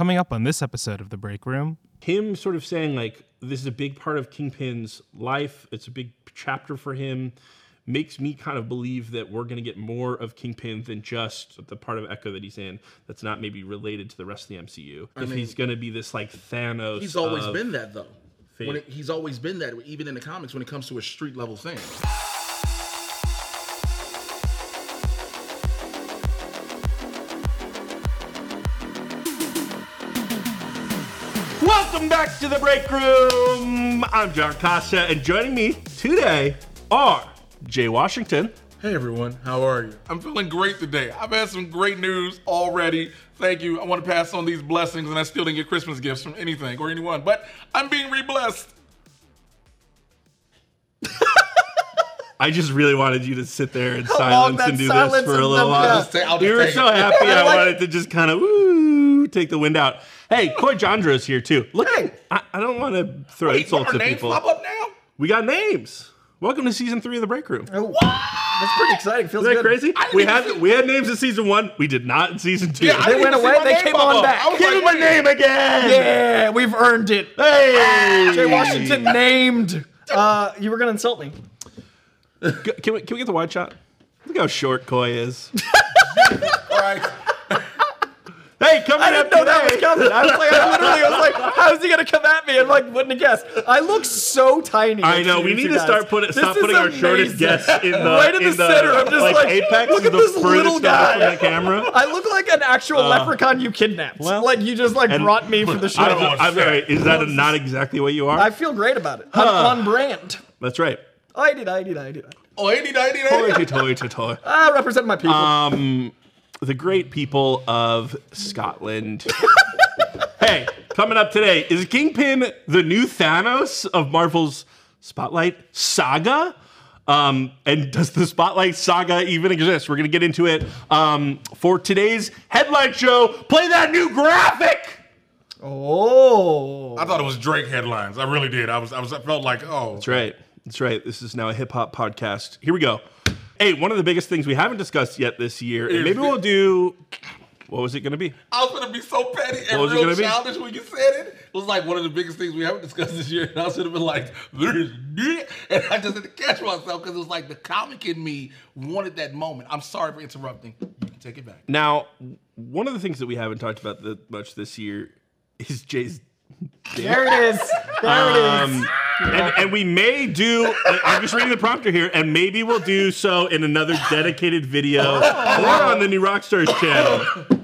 Coming up on this episode of The Break Room, him sort of saying like this is a big part of Kingpin's life. It's a big chapter for him. Makes me kind of believe that we're going to get more of Kingpin than just the part of Echo that he's in. That's not maybe related to the rest of the MCU. if mean- he's going to be this like Thanos, He's always of- been that though. When it, he's always been that, even in the comics, when it comes to a street level thing. Back to the break room. I'm John Costa, and joining me today are Jay Washington. Hey everyone, how are you? I'm feeling great today. I've had some great news already. Thank you. I want to pass on these blessings, and I still didn't get Christmas gifts from anything or anyone, but I'm being re-blessed. I just really wanted you to sit there in silence and do silence this for a little while. best. Just You were so it. happy. I like- wanted to just kind of woo take the wind out. Hey, Coy Jandreau's here too. Look, Hey. I, I don't want to throw Wait, insults at people. pop up now? We got names. Welcome to season three of the break room. Oh, that's pretty exciting. Feels Isn't that good. crazy? We had see- we had names in season one. We did not in season two. Yeah, I They didn't went even see away, my they name came on up. back. I was Give like, him a name again. Yeah, we've earned it. Hey, Jay Washington named. Uh, you were gonna insult me. Can we can we get the wide shot? Look how short Coy is. All right. Hey, coming I up didn't know that was coming. I was like, I literally was like, how is he gonna come at me? And like, wouldn't have guessed. I look so tiny. I know. We need to guys. start putting This stop is putting our shortest amazing. guests in the right in the, center. I'm just like, apex look at the this furthest little guy. from the camera. I look like an actual leprechaun you kidnapped. well, like you just like brought me for the show. I I, don't know. I'm sorry. Is that not exactly what you are? I feel great about it. I'm on brand. That's right. I did, I did, I did. Oh, 80, 90, Toy 90. to toy to toy. I represent my people. Um, the great people of Scotland. hey, coming up today is Kingpin the new Thanos of Marvel's Spotlight saga? Um, and does the Spotlight saga even exist? We're gonna get into it. Um, for today's headline show, play that new graphic. oh. I thought it was Drake headlines. I really did. I was, I was, I felt like, oh, That's right. That's right. This is now a hip hop podcast. Here we go. Hey, one of the biggest things we haven't discussed yet this year, and maybe we'll do. What was it going to be? I was gonna be so petty and was it real gonna be? childish when you said it. It was like one of the biggest things we haven't discussed this year, and I should have been like, "This dick," and I just had to catch myself because it was like the comic in me wanted that moment. I'm sorry for interrupting. You can take it back. Now, one of the things that we haven't talked about that much this year is Jay's. There it is. There it is. Um, and, and we may do. I'm just reading the prompter here, and maybe we'll do so in another dedicated video or on the new Rockstars channel.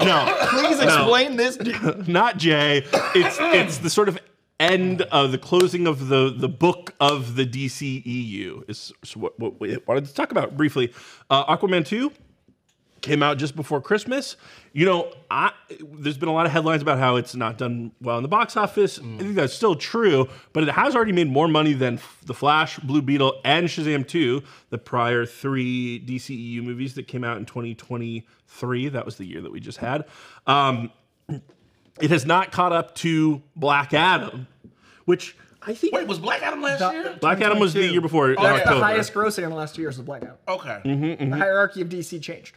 No, Please explain this. not Jay. It's it's the sort of end of the closing of the the book of the DCEU. Is is what, what we wanted to talk about briefly. Uh, Aquaman two came out just before Christmas. You know, I, there's been a lot of headlines about how it's not done well in the box office. I think that's still true, but it has already made more money than F- The Flash, Blue Beetle, and Shazam 2, the prior three DCEU movies that came out in 2023. That was the year that we just had. Um, it has not caught up to Black Adam, which I think Wait, was Black Adam last year? Black Adam was the year before. in yeah. That's the highest grossing in the last two years of Black Adam. Okay. Mm-hmm. The hierarchy of DC changed.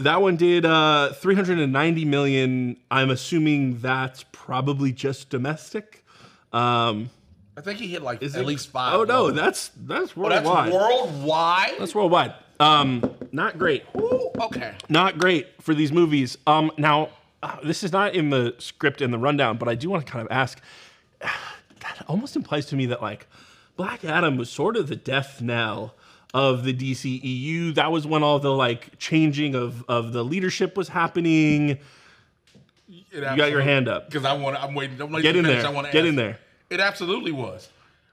That one did uh, 390 million. I'm assuming that's probably just domestic. Um, I think he hit like is at it- least five. Oh no, that's that's Oh, that's worldwide. worldwide. That's worldwide. Um, not great. Ooh, okay. Not great for these movies. Um, now uh, this is not in the script in the rundown, but I do want to kind of ask. That almost implies to me that like Black Adam was sort of the death knell of the DCEU. That was when all the like changing of of the leadership was happening. You got your hand up. because I want. I'm waiting. Let Get in finish. there. I want to Get in there. It absolutely was.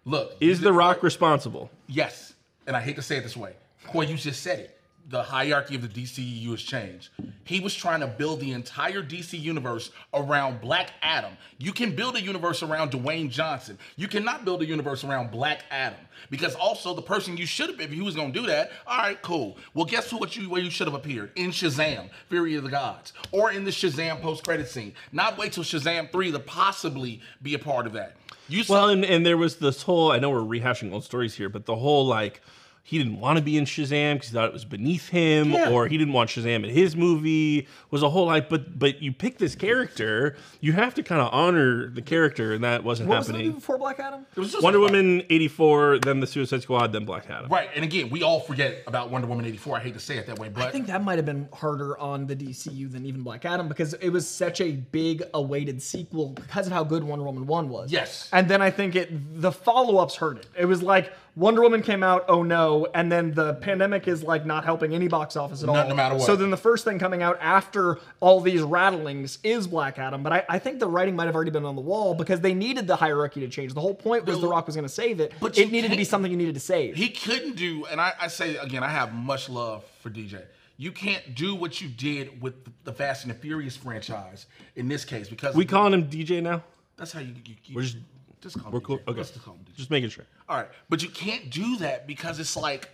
Look, Is The Rock responsible? Yes, and I hate to say it this way. Coy, you just said it. The hierarchy of the DCEU has changed. He was trying to build the entire DC universe around Black Adam. You can build a universe around Dwayne Johnson. You cannot build a universe around Black Adam because also the person you should have, if he was going to do that, all right, cool. Well, guess who? What you where you should have appeared in Shazam, Fury of the Gods, or in the Shazam post-credit scene. Not wait till Shazam three to possibly be a part of that. You saw Well, and, and there was this whole I know we're rehashing old stories here, but the whole like he didn't want to be in Shazam because he thought it was beneath him, Yeah. or he didn't want Shazam in his movie. Was a whole lot. But but you pick this character, you have to kind of honor the character, and that wasn't What was the movie happening. before Black Adam? It was just Wonder like- Woman eighty four, then the Suicide Squad, then Black Adam. Right, and again, we all forget about Wonder Woman eighty four. I hate to say it that way, but I think that might have been harder on the DCU than even Black Adam because it was such a big awaited sequel because of how good Wonder Woman 1 was. Yes. And then I think it the follow-ups hurt it. It was like Wonder Woman came out, oh no, and then the pandemic is like not helping any box office at No- all. no matter what. So then the first thing coming out after all these rattlings is Black Adam. But I, I think the writing might have already been on the wall because they needed the hierarchy to change. The whole point was The Rock was going to save it. But you it needed to be can't- something you needed to save. he couldn't do. And I, I say again, I have much love for DJ. You can't do what you did with the Fast and the Furious franchise in this case because We calling him DJ now? that's how you. you, you We're just just call him we're cool. DJ. Okay, Let's just call him DJ. just making sure. All right, but you can't do that because it's like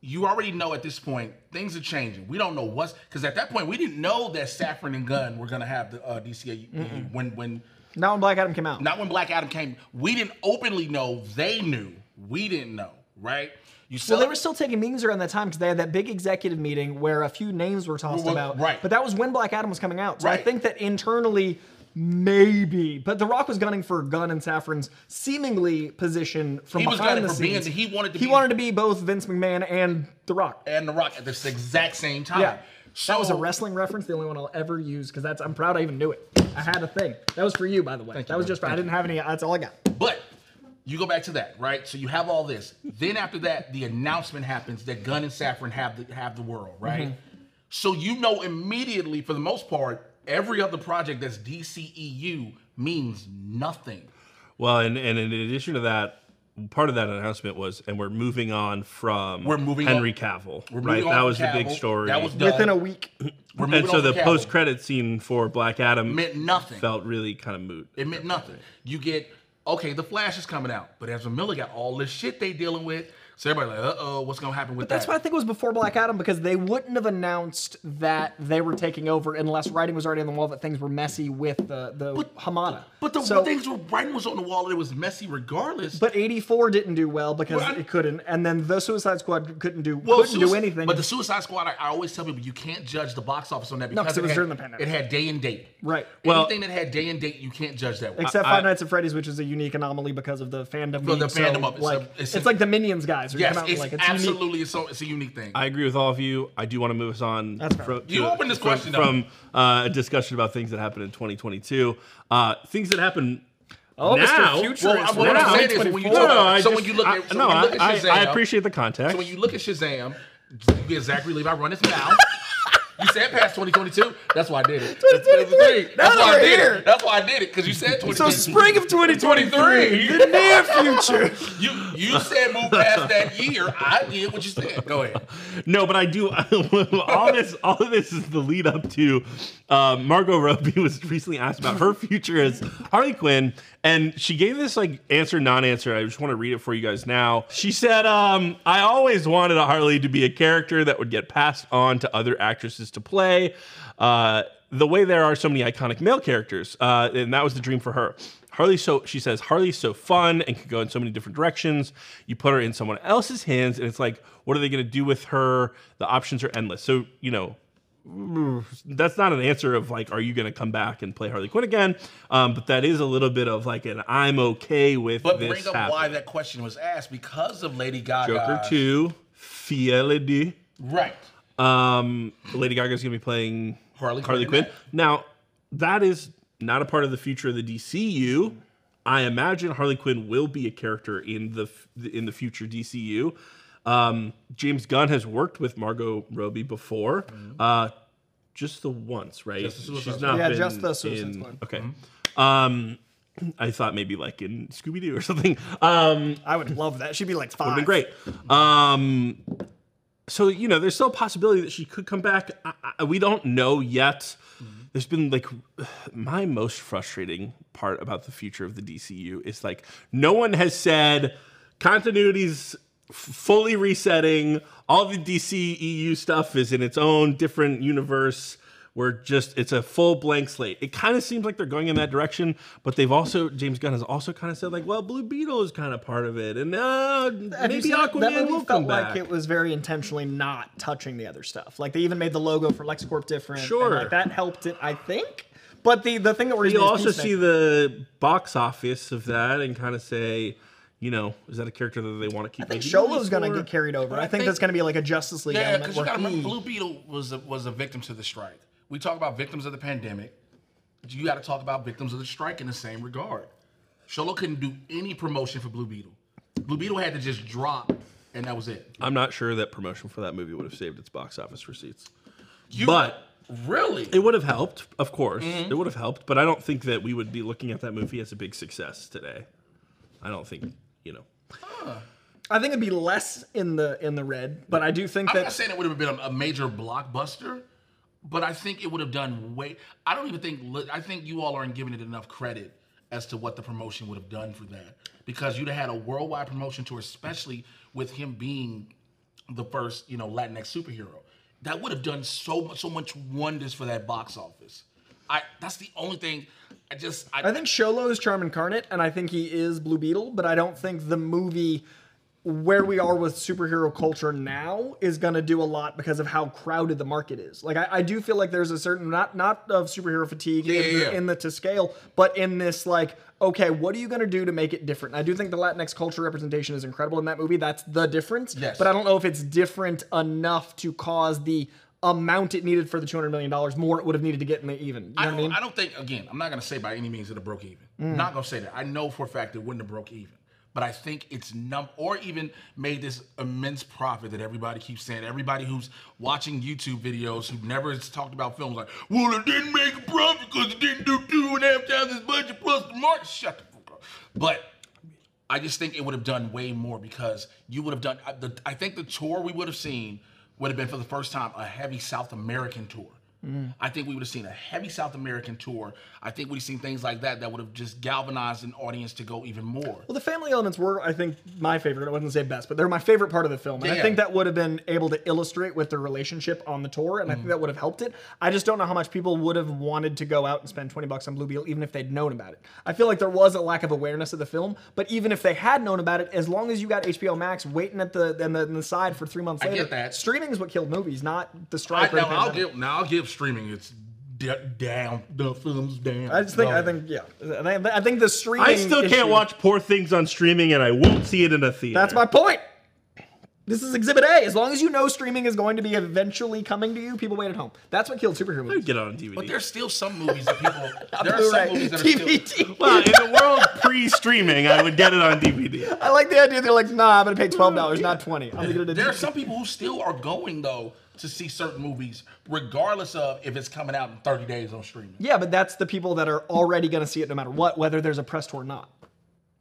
you already know at this point things are changing. We don't know what's because at that point we didn't know that Safran and Gunn were gonna have the uh, DCA when when Not when Black Adam came out. not when Black Adam came. We didn't openly know. They knew. We didn't know. Right? You Well, they were still taking meetings around that time because they had that big executive meeting where a few names were tossed Well, about. right. But that was when Black Adam was coming out. So I think that internally, maybe. But The Rock was gunning for Gunn and Safran's seemingly position from He was behind gunning the being- scenes. he wanted to He be- wanted to be both Vince McMahon and The Rock. and The Rock at this exact same time. Yeah. that was a wrestling reference, the only one I'll ever use because that's I'm proud I even knew it. I had a thing. That was for you, by the way. that was just for I didn't have any. That's all I got. But you go back to that, right? So you have all this. Then after that, the announcement happens that Gunn and Saffron have the have the world, right? Mm-hmm. So you know immediately, for the most part, every other project that's DCEU means nothing. Well, and, and in addition to that, part of that announcement was, and we're moving on from We're moving Henry on- Cavill. We're right, moving that from was the big story. That was done. Within a week. We're moving and so on the Cavill. post credit scene for Black Adam meant nothing. felt really kind of moot. It meant nothing. You get okay, the Flash is coming out, but Ezra Miller got all this shit they dealing with. So everybody like, uh oh, what's gonna happen with That's that? That's why I think it was before Black Adam because they wouldn't have announced that they were taking over unless writing was already on the wall that things were messy with the the Hamada. but the so, things were writing was on the wall and it was messy regardless. but 84 didn't do well because Well, I- it couldn't, and then the Suicide Squad couldn't do Well, couldn't do anything. But the Suicide Squad, I, I always tell people you can't judge the box office on that No, because 'cause it was had, during the pandemic. It had day and date. Right. Well- anything that had day and date, you can't judge that. Way. Except I- Five Nights at Freddy's, which is a unique anomaly because of the fandom. Well, the being so, fandom of it, so like it's it's, a- like the Minions guys. Who yes, come out it's, like, it's unique. absolutely it's, so, it's a unique thing. I agree with all of you. I do want to move us on That's fair. fro- You to- opened this from, question up. from uh, a discussion about things that happened in 2022. Uh, things that happened Oh, now. Mr. Futurist. Well, I- what now- I'm saying is when you talk- no, I so just- when you look I- at- so no, when you look at I, I appreciate the context. So when you look at Shazam, you get Zachary Levi run his mouth. You said past 2022. That's why I did it. That's, that's the thing. That's why I did it. That's why I did it because you said 2022. So spring of 2023, 23. the near future. You you said move past that year. I did what you said. Go ahead. No, but I do. all this, all of this is the lead up to uh, Margot Robbie was recently asked about her future as Harley Quinn, and she gave this like answer, non-answer. I just want to read it for you guys now. She said, um, "I always wanted a Harley to be a character that would get passed on to other actresses to play." Uh, the way there are so many iconic male characters, uh, and that was the dream for her. Harley, so she says Harley's so fun and can go in so many different directions. You put her in someone else's hands, and it's like, what are they going to do with her? The options are endless. So you know, that's not an answer of like, are you going to come back and play Harley Quinn again? Um, but that is a little bit of like an I'm okay with But this bring up happening. why that question was asked because of Lady Gaga. Joker two, Fidelity. Right. Um, Lady Gaga's going to be playing Harley Harley Quinn Quinn. Now, that is not a part of the future of the DCU. I imagine Harley Quinn will be a character in the in the future DCU. Um, James Gunn has worked with Margot Robbie before, uh, just the once, right? Mm-hmm. Just the Suicide She's not Yeah, been just the Suicide in- Squad. Okay. Um, I thought maybe like in Scooby Doo or something. Um, I would love that. She'd be like five. would have been great. Um, so you know, there's still a possibility that she could come back. I, I, we don't know yet. Mm-hmm. There's been like my most frustrating part about the future of the DCU is like no one has said continuity's fully resetting. All the DCEU stuff is in its own different universe. Where just it's a full blank slate. It kind of seems like they're going in that direction, but they've also James Gunn has also kind of said like, well, Blue Beetle is kind of part of it, and uh, maybe seen it? that Aquaman movie will felt come like back. it was very intentionally not touching the other stuff. Like they even made the logo for LexCorp different. and, Sure. like, that helped it, I think. But the the thing that worries you also see Peacemaker. the box office of that and kind of say, you know, is that a character that they want to keep? I think making Xolo's movies gonna get carried over. I, think, think- that's gonna be like a Justice League Yeah, element because you where got to remember, Blue Beetle was a, was a victim to the strike. We talk about victims of the pandemic. You got to talk about victims of the strike in the same regard. Xolo couldn't do any promotion for Blue Beetle. Blue Beetle had to just drop, and that was it. I'm not sure that promotion for that movie would have saved its box office receipts, You- but really, it would have helped. Of course, Mm-hmm. it would have helped. But I don't think that we would be looking at that movie as a big success today. I don't think you know. I think it'd be less in the in the red, but I do think that I'm not saying it would have been a, a major blockbuster, but I think it would have done way. I don't even think. I think you all aren't giving it enough credit as to what the promotion would have done for that, because you'd have had a worldwide promotion tour, especially with him being the first, you know, Latinx superhero. That would have done so much, so much wonders for that box office. I. That's the only thing. I just. I, I think Xolo is Charm Incarnate, and I think he is Blue Beetle, but I don't think the movie where we are with superhero culture now is going to do a lot because of how crowded the market is. Like I, I do feel like there's a certain not not of superhero fatigue in, yeah, the, yeah. in the to scale, but in this like okay, what are you going to do to make it different? And I do think the Latinx culture representation is incredible in that movie. That's the difference. Yes. But I don't know if it's different enough to cause the amount it needed for the 200 million dollars more it would have needed to get in the even. You know I what don't, I mean? I don't think again. I'm not gonna say by any means that it broke even. Mm. Not gonna say that. I know for a fact it wouldn't have broke even. But I think it's num or even made this immense profit that everybody keeps saying. Everybody who's watching YouTube videos who never has talked about films like, well, it didn't make a profit because it didn't do two and a half times its budget plus the market. Shut the fuck up. But I just think it would have done way more because you would have done. I, the, I think the tour we would have seen would have been for the first time a heavy South American tour. I think we would have seen a heavy South American tour. I think we'd have seen things like that that would have just galvanized an audience to go even more. Well, the family elements were, I think, my favorite. I wouldn't say best, but they're my favorite part of the film. And I think that would have been able to illustrate with their relationship on the tour, and I Mm. think that would have helped it. I just don't know how much people would have wanted to go out and spend 20 bucks on Blue Beetle, even if they'd known about it. I feel like there was a lack of awareness of the film, but even if they had known about it, as long as you got HBO Max waiting at the in the, the side for three months I get that. streaming is what killed movies, not the strike. now I'll give now I'll give streaming its d- down the films down. I just think, I think, yeah, I think, I think the streaming. I still can't issue- watch poor things on streaming, and I won't see it in a theater. That's my point. This is Exhibit A. As long as you know streaming is going to be eventually coming to you, people wait at home. That's what killed superhero movies. Get it on DVD. But there's still some movies that people. there are some Blu-ray, movies that are still. DVD. well, in the world pre-streaming, I would get it on DVD. I like the idea. They're like, nah, I'm gonna pay twelve dollars, not twenty. I'm gonna get it. There are some people who still are going though to see certain movies, regardless of if it's coming out in 30 days on streaming. Yeah, but that's the people that are already gonna see it no matter what, whether there's a press tour or not.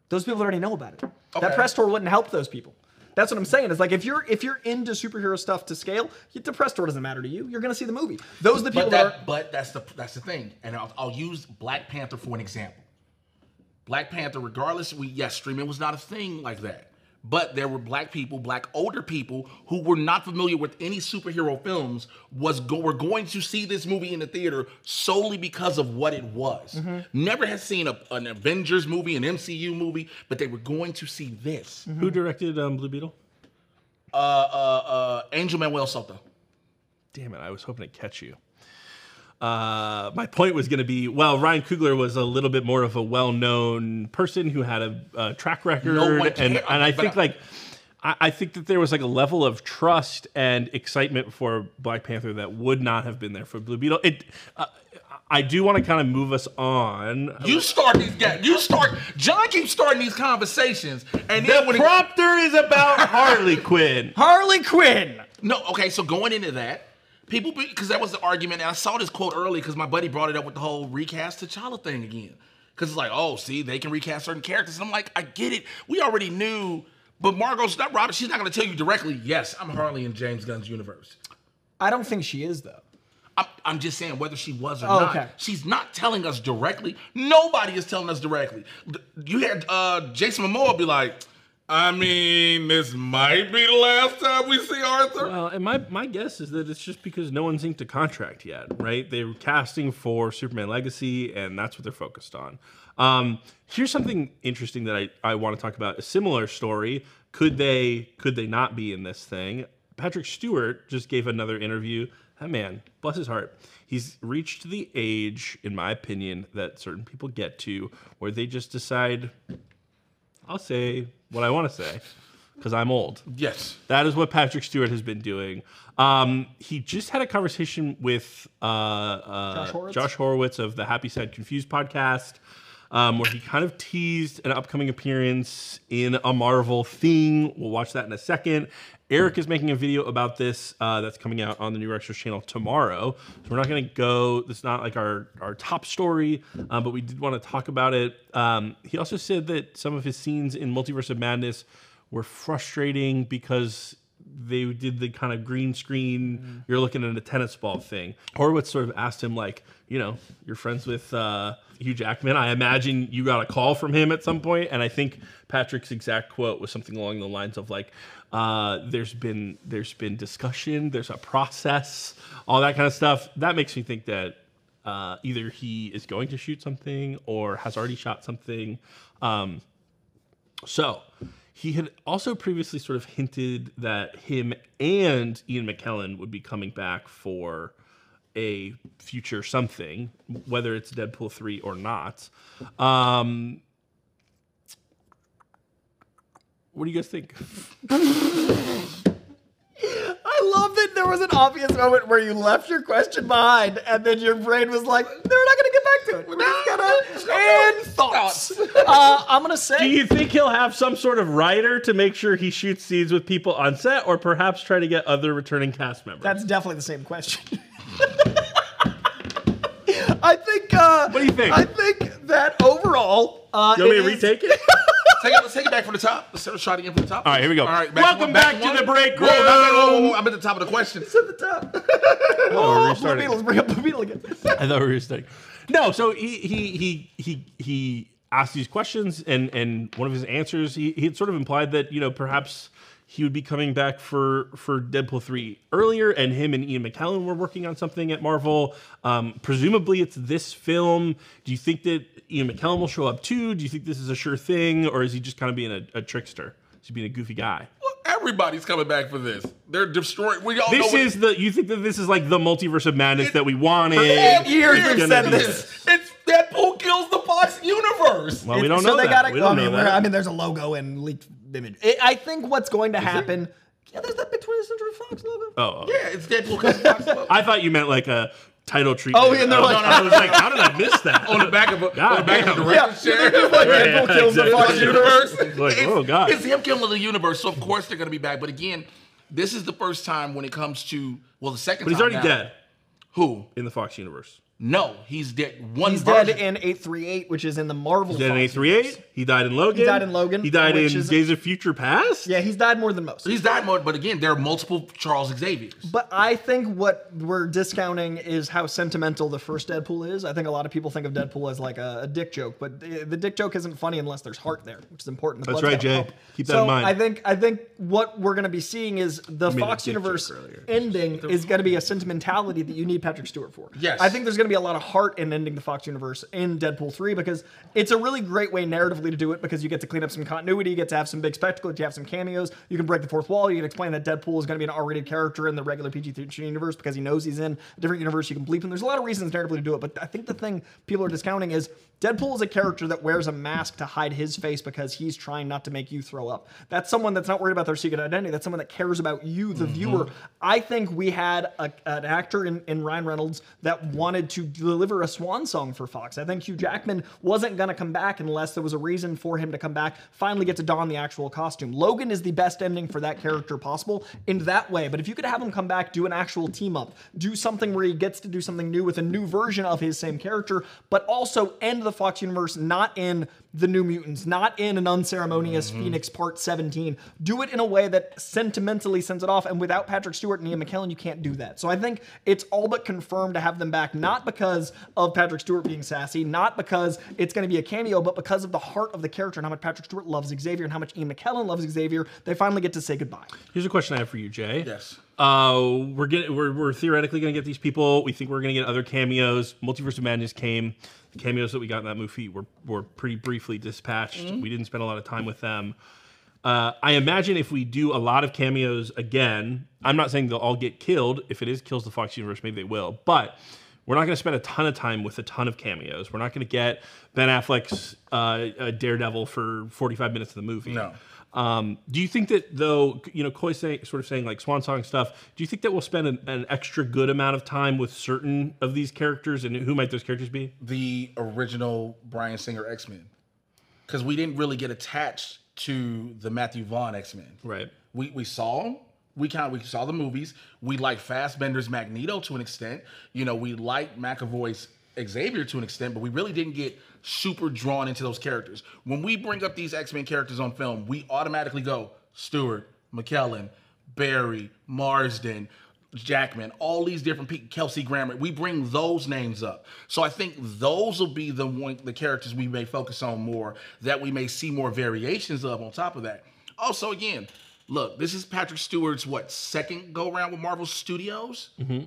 Those people already know about it. That press tour wouldn't help those people. That's what I'm saying. Is like if you're if you're into superhero stuff to scale, the press tour doesn't matter to you. You're gonna see the movie. Those are the people But that, that, are. but that's the that's the thing, and I'll, I'll use Black Panther for an example. Black Panther, regardless, we yes, streaming was not a thing like that, but there were black people, black older people who were not familiar with any superhero films, was go were going to see this movie in the theater solely because of what it was. Mm-hmm. Never had seen a, an Avengers movie, an MCU movie, but they were going to see this. Mm-hmm. Who directed um, Blue Beetle? Uh, uh, uh, Angel Manuel Soto. Damn it! I was hoping to catch you. Uh, my point was going to be well, Ryan Coogler was a little bit more of a well-known person who had a, a track record, No and cared, and I think I- like I, I think that there was like a level of trust and excitement for Black Panther that would not have been there for Blue Beetle. It. Uh, I do want to kind of move us on. You start these. You start. John keeps starting these conversations, and The then when he, prompter is about Harley Quinn. Harley Quinn. No, okay, so going into that, people because that was the argument, and I saw this quote early because my buddy brought it up with the whole recast T'Challa thing again. Because it's like, oh, see, they can recast certain characters, and I'm like, I get it. We already knew, but Margot's not Robert. She's not going to tell you directly. Yes, I'm Harley in James Gunn's universe. I don't think she is though. I'm, I'm just saying whether she was or Oh, not. okay. She's not telling us directly. Nobody is telling us directly. You had uh, Jason Momoa be like, I mean, this might be the last time we see Arthur. Well, and my, my guess is that it's just because no one's inked a contract yet, right? They're casting for Superman Legacy, and that's what they're focused on. Um, here's something interesting that I, I want to talk about. A similar story. Could they could they not be in this thing? Patrick Stewart just gave another interview. That man, bless his heart, he's reached the age, in my opinion, that certain people get to where they just decide, I'll say what I want to say because I'm old. yes. That is what Patrick Stewart has been doing. Um, he just had a conversation with uh, uh, Josh Horowitz? Josh Horowitz of the Happy Sad Confused podcast, um, where he kind of teased an upcoming appearance in a Marvel thing. We'll watch that in a second. Eric is making a video about this uh, that's coming out on the New Extras channel tomorrow. So we're not going to go. It's not like our our top story, uh, but we did want to talk about it. Um, he also said that some of his scenes in Multiverse of Madness were frustrating because they did the kind of green screen you're looking at a tennis ball thing. Horowitz sort of asked him like you know you're friends with uh, hugh jackman? I imagine you got a call from him at some point. And i think patrick's exact quote was something along the lines of like uh, there's been there's been discussion there's a process all that kind of stuff. That makes me think that uh, either he is going to shoot something or has already shot something. Um, so he had also previously sort of hinted that him and Ian McKellen would be coming back for a future something, whether it's Deadpool 3 or not. Um, what do you guys think? I love that there was an obvious moment where you left your question behind, and then your brain was like, "They're not gonna get back to it. We're just gonna." And thoughts. Uh, I'm gonna say. Do you think he'll have some sort of writer to make sure he shoots scenes with people on set, or perhaps try to get other returning cast members? that's definitely the same question. I think. Uh, What do you think? I think that overall, uh, you want me it to is- retake it? Take it, let's take it back from the top. Let's start shot again from the top. All right, here we go. All right, Welcome back to one. the break room. whoa, I'm at the top of the question. at the top. Oh, we're Oh, Blue let's bring up Blue Beetle again. I thought we were starting. No, so he he he he he asked these questions, and and one of his answers, he he had sort of implied that you know perhaps he would be coming back for for Deadpool three earlier, and him and Ian McKellen were working on something at Marvel. Um, presumably, it's this film. Do you think that Ian McKellen will show up too? Do you think this is a sure thing, or is he just kind of being a, a trickster? Is he being a goofy guy? Well, everybody's coming back for this. They're destroying. We all This know what- is the. You think that this is like the multiverse of madness that we wanted? eight years It's we've said be this. It's Deadpool kills the Fox universe. Well, we don't so know they that. gotta. we don't I mean, know that. I mean, there's a logo and leaked image. I I think what's going to happen. Yeah, there's that big 20th Century Fox logo. Oh, yeah, it's Deadpool kills the Fox. I thought you meant like a title treatment. Oh, yeah, and they're Uh, like- I was like, how did I miss that? on the back of a, on the back of a director's Yeah, chair. they're like Yeah, Deadpool kills the exactly. Fox Fox universe. universe. Like, it's, oh, God. It's him killing the universe, so of course they're going to be back. But again, this is the first time when it comes to well, the second. But he's already now. dead Who? in the Fox universe. No, he's dead. One He's version. dead in 838, which is in the Marvel. Dead in Fox A three eight. He died in Logan. He died in Logan, He died in is- Days of Future Past. Yeah, he's died more than most. He's died more, but again, there are multiple Charles Xavier's. But I think what we're discounting is how sentimental the first Deadpool is. I think a lot of people think of Deadpool as like a, a dick joke, but the, the dick joke isn't funny unless there's heart there, which is important. The That's right, gotta Jay. pump. Keep that so in mind. I think I think what we're going to be seeing is the Fox universe ending is going to be a sentimentality that you need Patrick Stewart for. Yes. I think there's going to be a lot of heart in ending the Fox universe in Deadpool 3 because it's a really great way narratively to do it because you get to clean up some continuity, you get to have some big spectacle, you have some cameos, you can break the fourth wall, you can explain that Deadpool is going to be an R-rated character in the regular PG-13 universe because he knows he's in a different universe, you can bleep him. There's a lot of reasons narratively to do it, but I think the thing people are discounting is Deadpool is a character that wears a mask to hide his face because he's trying not to make you throw up. That's someone that's not worried about their secret identity. That's someone that cares about you, the mm-hmm. viewer. I think we had a, an actor in, in Ryan Reynolds that wanted to deliver a swan song for Fox. I think Hugh Jackman wasn't going to come back unless there was a reason for him to come back, finally get to don the actual costume. Logan is the best ending for that character possible in that way. But if you could have him come back, do an actual team up, do something where he gets to do something new with a new version of his same character, but also end the Fox universe not in the New Mutants, not in an unceremonious mm-hmm. Phoenix Part 17. Do it in a way that sentimentally sends it off. And without Patrick Stewart and Ian McKellen, you can't do that. So I think it's all but confirmed to have them back, not because of Patrick Stewart being sassy, not because it's going to be a cameo, but because of the heart of the character and how much Patrick Stewart loves Xavier and how much Ian McKellen loves Xavier. They finally get to say goodbye. Here's a question I have for you, Jay. Yes. Uh, we're getting we're, we're theoretically going to get these people. We think we're going to get other cameos. Multiverse of Madness came. The cameos that we got in that movie were were pretty briefly dispatched. We didn't spend a lot of time with them. Uh, I imagine if we do a lot of cameos again, I'm not saying they'll all get killed. If it is kills the Fox universe, maybe they will. But we're not going to spend a ton of time with a ton of cameos. We're not going to get Ben Affleck's uh, uh, Daredevil for 45 minutes of the movie. No. Um, do you think that though, you know, Coy say, sort of saying like Swan Song stuff? Do you think that we'll spend an, an extra good amount of time with certain of these characters, and who might those characters be? the original Bryan Singer X Men, because we didn't really get attached to the Matthew Vaughn X Men. Right. We we saw them. We kind of we saw the movies. We like Fassbender's Magneto to an extent. You know, we like McAvoy's Xavier to an extent, but we really didn't get super drawn into those characters. When we bring up these X Men characters on film, we automatically go Stewart, McKellen, Barry, Marsden, Jackman, all these different people, Kelsey Grammer. We bring those names up. So I think those will be the one the characters we may focus on more, that we may see more variations of on top of that. Also, again, look, this is Patrick Stewart's what second go around with Marvel Studios. Mm-hmm.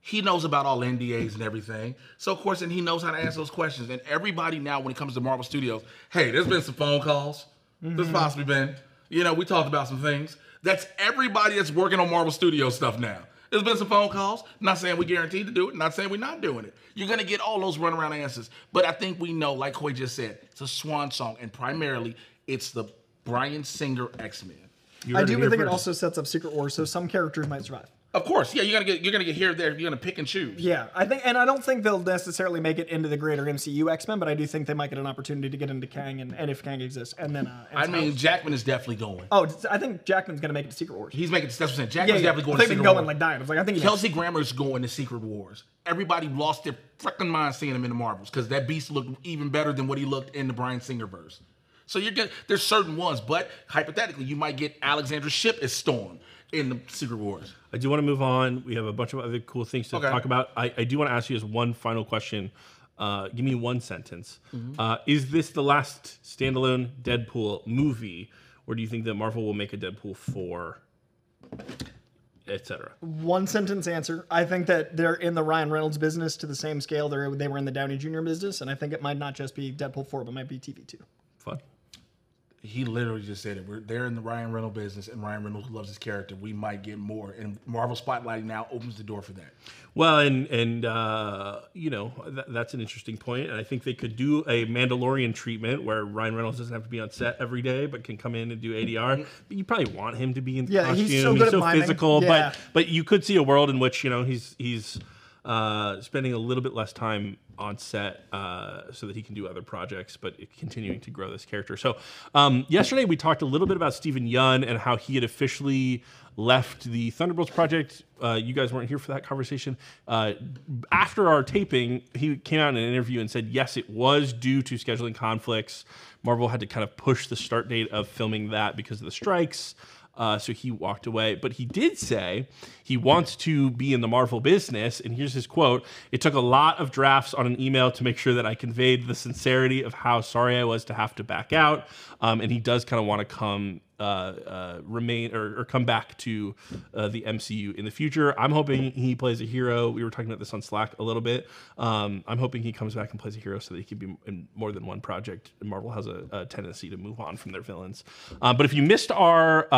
He knows about all NDAs and everything. So of course, and he knows how to answer those questions. And everybody now, when it comes to Marvel Studios, hey, there's been some phone calls. There's mm-hmm. possibly been. You know, we talked about some things. That's everybody that's working on Marvel Studios stuff now. There's been some phone calls. Not saying we guaranteed to do it. Not saying we're not doing it. You're gonna get all those runaround answers. But I think we know, like Coy just said, it's a swan song, and primarily it's the Bryan Singer X Men. You I do here think it also sets up Secret Wars, so some characters might survive. Of course, yeah, you're gonna get you're gonna get here there. You're gonna pick and choose. Yeah, I think, and I don't think they'll necessarily make it into the greater MCU X Men, but I do think they might get an opportunity to get into Kang, and, and if Kang exists, and then. Uh, and I mean, Jackman is definitely going. oh, I think Jackman's gonna make it to Secret Wars. He's making that's what I'm saying. Jackman's yeah. definitely going They've been going Wars. like dying. I was like, I think he Kelsey Grammer's going to Secret Wars. Everybody lost their freaking mind seeing him in the Marvels because that beast looked even better than what he looked in the Bryan Singer verse. So you're getting there's certain ones, but hypothetically, you might get Alexandra Shipp as Storm in the Secret Wars. I do want to move on. We have a bunch of other cool things to Okay. talk about. I, I do want to ask you as one final question. Uh, give me one sentence. Mm-hmm. Uh, is this the last standalone Deadpool movie, or do you think that Marvel will make a Deadpool four, etc.? one sentence answer. I think that they're in the Ryan Reynolds business to the same scale they they were in the Downey Jr. business, and I think it might not just be Deadpool four, but might be TV two. Fun. He literally just said it. We're they're in the Ryan Reynolds business, and Ryan Reynolds loves his character. We might get more, and Marvel Spotlight now opens the door for that. Well, and and uh, you know th- that's an interesting point. point, and I think they could do a Mandalorian treatment where Ryan Reynolds doesn't have to be on set every day, but can come in and do ADR. But you probably want him to be in Yeah, costume. he's so good at miming. physical, Yeah. but but you could see a world in which you know he's he's uh, spending a little bit less time on set uh, so that he can do other projects, but continuing to grow this character. So um, yesterday we talked a little bit about Steven Yeun and how he had officially left the Thunderbolts project. Uh, you guys weren't here for that conversation. Uh, after our taping, he came out in an interview and said, yes, it was due to scheduling conflicts. Marvel had to kind of push the start date of filming that because of the strikes. Uh, so he walked away. But he did say he wants to be in the Marvel business. And here's his quote It took a lot of drafts on an email to make sure that I conveyed the sincerity of how sorry I was to have to back out. Um, and he does kind of want to come. Uh, uh, remain or, or come back to uh, the MCU in the future. I'm hoping he plays a hero. We were talking about this on Slack a little bit. Um, I'm hoping he comes back and plays a hero so that he can be in more than one project. Marvel has a, a tendency to move on from their villains. Um, but if you missed our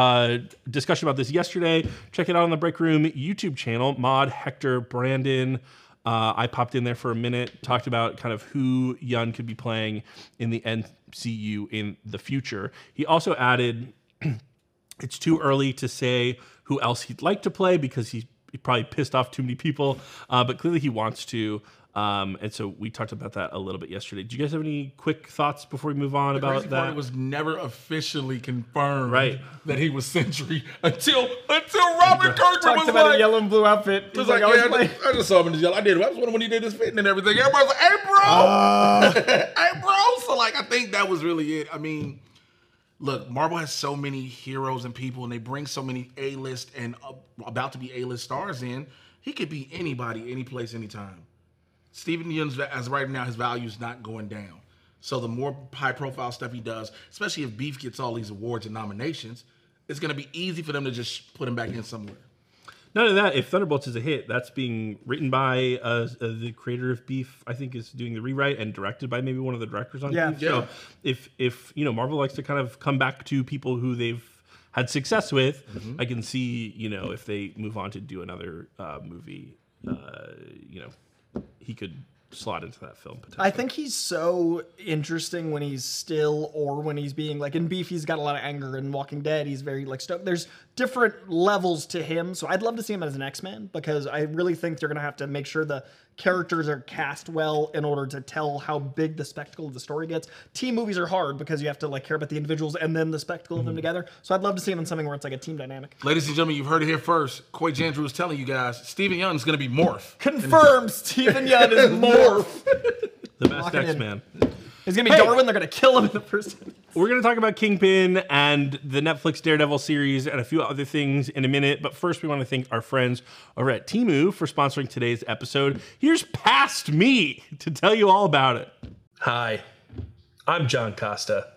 discussion about this yesterday, check it out on the Break Room YouTube channel. Mod, Hector, Brandon. Uh, I popped in there for a minute, talked about kind of who Yeun could be playing in the MCU in the future. He also added it's too early to say who else he'd like to play because he, he probably pissed off too many people, uh, but clearly he wants to. Um, and so we talked about that a little bit yesterday. Do you guys have any quick thoughts before we move on about Crazy part, that? it was never officially confirmed Right. that he was Sentry until until Robert Kirkman Talked was about like, a yellow and blue outfit. It was He's like, I yeah, I playing- just, I just saw him in his yellow. I did. That was wondering when he did his fitting and everything. Everybody was like, "Hey, bro, hey, bro." So like, I think that was really it. I mean, look, Marvel has so many heroes and people, and they bring so many A list and uh, about to be A list stars in. He could be anybody, any place, anytime. Steven Yeun's as right now his value is not going down. So the more high profile stuff he does, especially if Beef gets all these awards and nominations, it's going to be easy for them to just put him back in somewhere. None of that. If Thunderbolts is a hit, that's being written by uh, uh, the creator of Beef. I think is doing the rewrite and directed by maybe one of the directors on Yeah. Beef. Yeah. So if if you know Marvel likes to kind of come back to people who they've had success with, I can see you know if they move on to do another uh, movie, uh, you know, he could slot into that film potentially. I think he's so interesting when he's still or when he's being like in Beef. He's got a lot of anger. In Walking Dead, he's very like stoked. There's different levels to him. So I'd love to see him as an X Man because I really think they're gonna have to make sure the characters are cast well in order to tell how big the spectacle of the story gets. Team movies are hard because you have to like care about the individuals and then the spectacle of them mm-hmm. together. So I'd love to see him in something where it's like a team dynamic. Ladies and gentlemen, you've heard it here first. Coy Jandreau was telling you guys, Steven Yeun is going to be Morph. Confirmed. Steven Yeun is Morph. the best Lock it in. X Man. He's gonna be Darwin. They're gonna kill him in the first. We're going to talk about Kingpin and the Netflix Daredevil series and a few other things in a minute. But first, we want to thank our friends over at Temu for sponsoring today's episode. Here's Past Me to tell you all about it. Hi, I'm John Costa.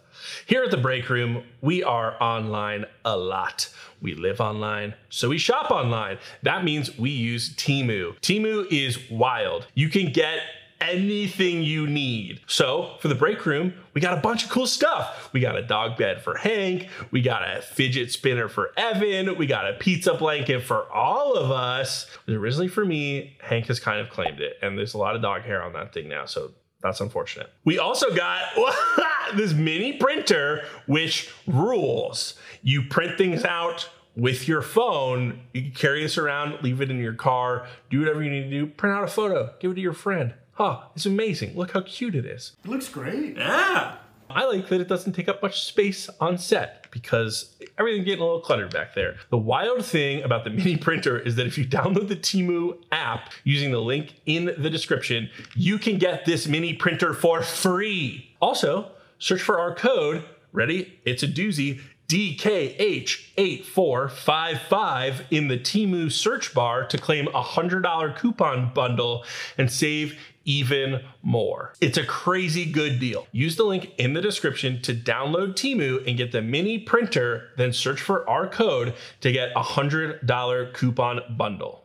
Here at the break room, we are online a lot. We live online, so we shop online. That means we use Temu. Temu is wild. You can get anything you need. So, for the break room, we got a bunch of cool stuff. We got a dog bed for Hank, we got a fidget spinner for Evan, we got a pizza blanket for all of us. Originally for me. Hank has kind of claimed it, and there's a lot of dog hair on that thing now, so that's unfortunate. We also got this mini printer, which rules. You print things out with your phone. You can carry this around, leave it in your car, do whatever you need to do. Print out a photo, give it to your friend. Huh, it's amazing. Look how cute it is. It looks great. Yeah. I like that it doesn't take up much space on set because everything's getting a little cluttered back there. The wild thing about the mini printer is that if you download the Temu app using the link in the description, you can get this mini printer for free. Also, search for our code. Ready? It's a doozy. DKH8455 in the Temu search bar to claim a $100 coupon bundle and save even more. It's a crazy good deal. Use the link in the description to download Temu and get the mini printer, then search for our code to get a $100 coupon bundle.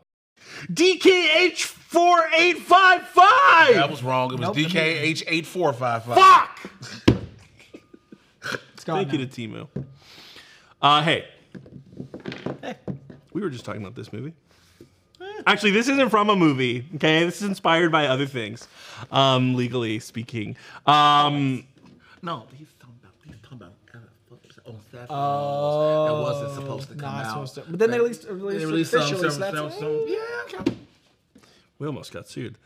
DKH4855! That was wrong. It was DKH8455. Fuck! It's gone. Thank you to Temu. Uh, hey. We were just talking about this movie. Actually, this isn't from a movie. Okay, this is inspired by other things, um, legally speaking. Um, No, he's talking about. He's talking about. uh, On Saturday. Oh, that wasn't supposed to come Not out. supposed to. But then they released, They released, released it some, officially. some, so that's some, some, yeah, okay. we almost got sued.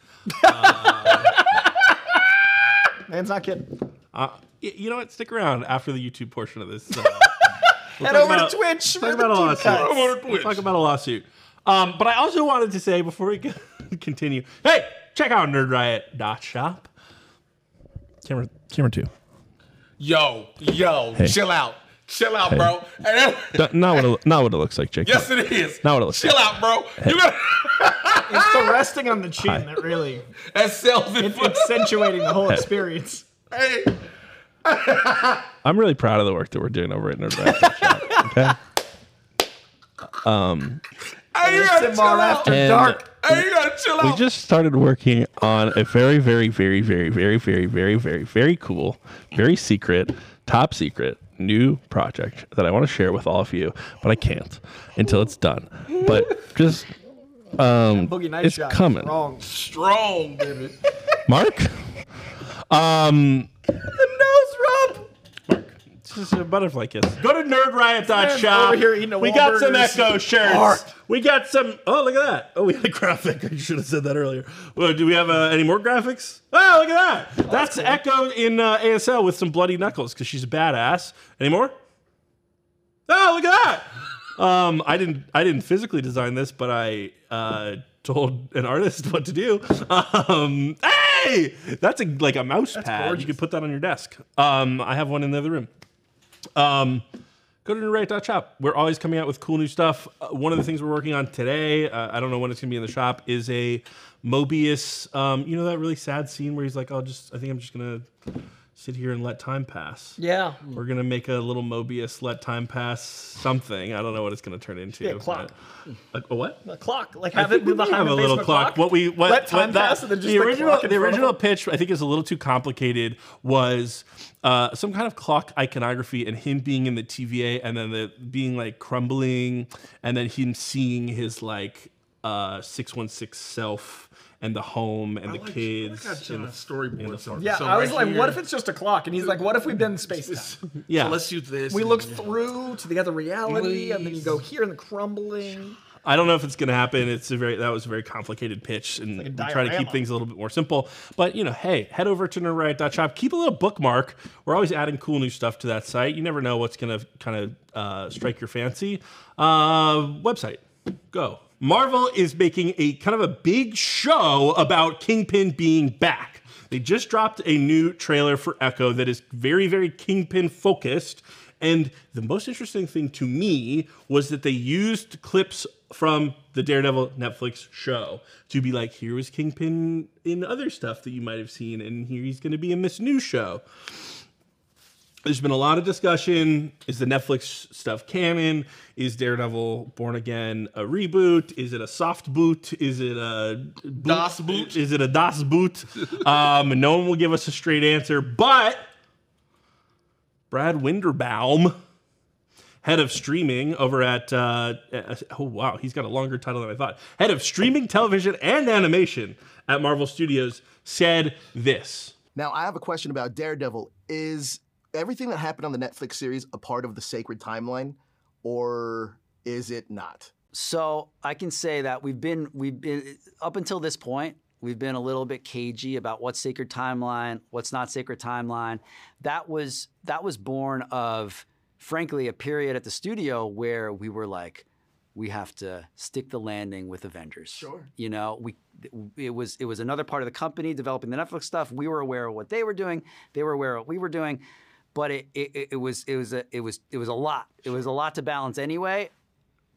Man's not kidding. Uh, y- you know what? Stick around after the YouTube portion of this. Uh, we'll Head over about- to Twitch. Talk about a lawsuit. cuts. Over to We'll talk about a lawsuit. Um, but I also wanted to say before we continue, hey, check out nerdriot.shop. Camera, camera two. Yo, yo, chill out. Chill out, bro. Hey, Not what it, not what it looks like, Jake. yes, it is. Not what it looks Chill like. Chill out, bro. You got It's the resting on the chin that really that sells it. it's accentuating the whole experience. Hey, I'm really proud of the work that we're doing over at nerdriot.shop. Okay. hey, you gotta chill out. after And- dark. Hey, you gotta chill We just started working on a very, very, very, very, very, very, very, very, very cool, very secret, top secret new project that I want to share with all of you, but I can't until it's done. But just Boogie Night it's shot. coming. Wrong. Strong, baby. Mark, um, just a butterfly kiss. Go to nerdriot.shop. over here eating a we got some Wahlburgers. Echo shirts. Mark. We got some. Oh, look at that. Oh, we had a graphic. I should have said that earlier. Well, do we have uh, any more graphics? Oh, look at that. That's Echo in uh, ASL with some bloody knuckles because she's a badass. Any more? Oh, look at that. Um, I didn't. I didn't physically design this, but I uh, told an artist what to do. Um, hey, that's a like a mouse pad. You could put that on your desk. Um, I have one in the other room. Um, go to nerdriot.shop. We're always coming out with cool new stuff. Uh, one of the things we're working on today, uh, I don't know when it's going to be in the shop, is a Mobius. Um, you know that really sad scene where he's like, "I'll just, I think I'm just gonna sit here and let time pass." Yeah. We're gonna make a little Mobius let time pass something. I don't know what it's gonna turn into. Yeah, clock. but- A, a what? A clock. Like have it may behind have a little basement clock. What we what, Let time what that- pass and then just the the original clock the original pitch I think is a little too complicated was uh, some kind of clock iconography and him being in the TVA and then the being like crumbling and then him seeing his like uh 616 self and the home and the like- kids. I got and John the- storyboard. So, Yeah, so I was right like, what if it's just a clock? And he's like, what if we've been in space time? yeah. So let's do this. We look then- through to the other reality, and then you go here in the crumbling. I don't know if it's going to happen. It's a very that was a very complicated pitch, and a we try to keep things a little bit more simple. But you know, hey, head over to nerdriot.shop. Keep a little bookmark. We're always adding cool new stuff to that site. You never know what's going to kind of uh, strike your fancy. Uh, website, go. Marvel is making a kind of a big show about Kingpin being back. They just dropped a new trailer for Echo that is very, very Kingpin focused. And the most interesting thing to me was that they used clips from the Daredevil Netflix show to be like, here was Kingpin in other stuff that you might have seen, and here he's going to be in this new show. There's been a lot of discussion. Is the Netflix stuff canon? Is Daredevil Born Again a reboot? Is it a soft boot? Is it a boot? Das Boot? Is it a Das boot? um, no one will give us a straight answer, but Brad Winderbaum, head of streaming over at, uh, uh, oh wow, he's got a longer title than I thought. Head of streaming, television, and animation at Marvel Studios, said this. Now, I have a question about Daredevil. Is everything that happened on the Netflix series a part of the sacred timeline, or is it not? So I can say that we've been we've been up until this point we've been a little bit cagey about what's sacred timeline, what's not sacred timeline. That was that was born of frankly a period at the studio where we were like we have to stick the landing with Avengers. Sure. You know, we it was it was another part of the company developing the Netflix stuff. We were aware of what they were doing. They were aware of what we were doing. But it, it, it- was it was a, it was it was a lot. It was a lot to balance anyway.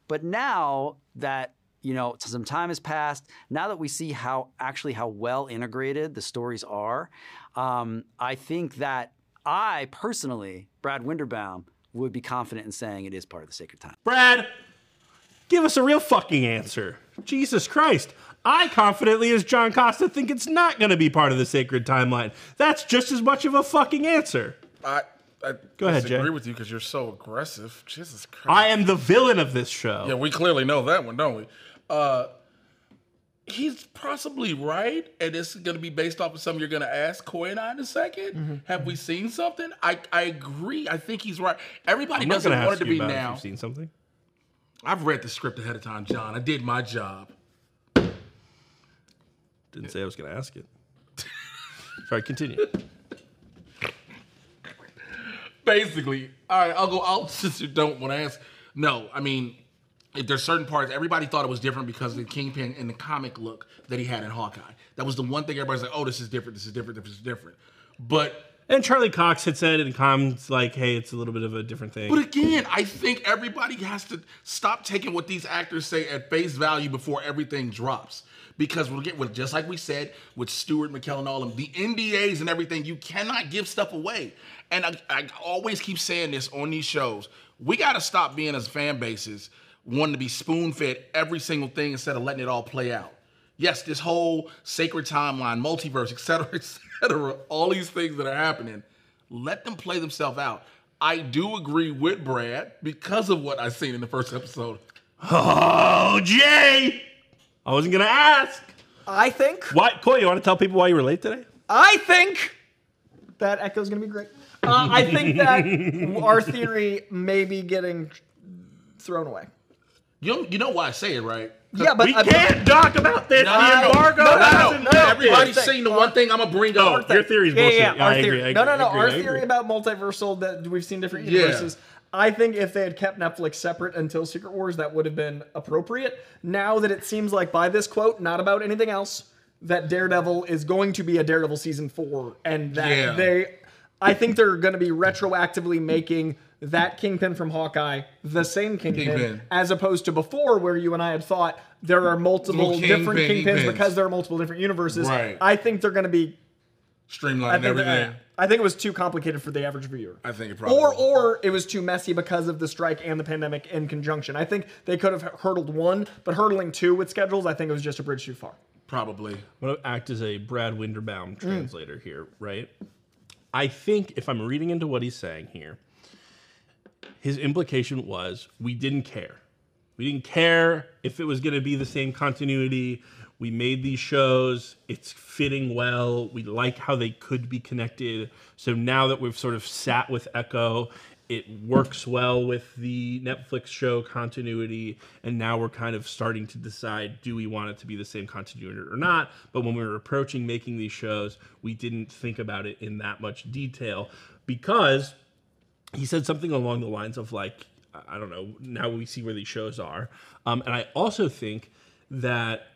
But now that you know some time has passed, now that we see how actually how well integrated the stories are, um, I think that I personally, Brad Winderbaum, would be confident in saying it is part of the sacred time. Brad, give us a real fucking answer. Jesus Christ. I confidently, as John Costa, think it's not going to be part of the sacred timeline. That's just as much of a fucking answer. I, I Go ahead, Jay. disagree with you because you're so aggressive. Jesus Christ. I am the villain of this show. Yeah, we clearly know that one, don't we? Uh, he's possibly right, and this is going to be based off of something you're going to ask Coy and I in a 2nd Mm-hmm. Have we seen something? I I agree. I think he's right. Everybody I'm not doesn't want ask it to you be about if now. you've seen something. I've read the script ahead of time, John. I did my job. Didn't say I was going to ask it. Sorry, continue. Basically, all right. I'll go. I'll since you don't want to ask. No, I mean, if there's certain parts, everybody thought it was different because of the Kingpin and the comic look that he had in Hawkeye. That was the one thing everybody's like, oh, this is different. This is different. This is different. But And Charlie Cox had said in comments, like, hey, it's a little bit of a different thing. But again, I think everybody has to stop taking what these actors say at face value before everything drops. Because we'll get with just like we said with Stuart McKellen, all of them, the NDAs and everything, you cannot give stuff away. And I, I always keep saying this on these shows. We got to stop being as fan bases wanting to be spoon fed every single thing instead of letting it all play out. Yes, this whole sacred timeline, multiverse, et cetera, et cetera, all these things that are happening, let them play themselves out. I do agree with Brad because of what I've seen in the first episode. oh, Jay! I wasn't going to ask. I think, What? Coy, you want to tell people why you were late today? I think that Echo's gonna be great. Uh, I think that our theory may be getting thrown away. You know, you know why I say it, right? Yeah, but we I- can't talk about this. No, the embargo no, no, hasn't no. lifted. Everybody's thing. saying the one thing I'm gonna bring Oh, up. your theory's Yeah, bullshit. yeah, yeah, our I theory. I agree, no, no, no. Agree, our I agree. theory about multiversal that we've seen different Yeah. universes. I think if they had kept Netflix separate until Secret Wars, that would have been appropriate. Now that it seems like by this quote, not about anything else, that Daredevil is going to be a Daredevil season four, and that Yeah. they, I think they're going to be retroactively making that Kingpin from Hawkeye, the same Kingpin, Kingpin. as opposed to before where you and I had thought there are multiple Little different Kingpin, Kingpins Kingpins. because there are multiple different universes. Right. I think they're going to be. streamlined Streamline think, everything. I think it was too complicated for the average viewer. I think it probably Or, was. or it was too messy because of the strike and the pandemic in conjunction. I think they could have hurdled one, but hurdling two with schedules, I think it was just a bridge too far. Probably. I'm going to act as a Brad Mm. Winderbaum translator here, right? I think if I'm reading into what he's saying here, his implication was we didn't care. We didn't care if it was going to be the same continuity. We made these shows. It's fitting well. We like how they could be connected. So now that we've sort of sat with Echo, it works well with the Netflix show continuity. And now we're kind of starting to decide do we want it to be the same continuity or not? But when we were approaching making these shows, we didn't think about it in that much detail because he said something along the lines of like i don't know now we see where these shows are um, and i also think that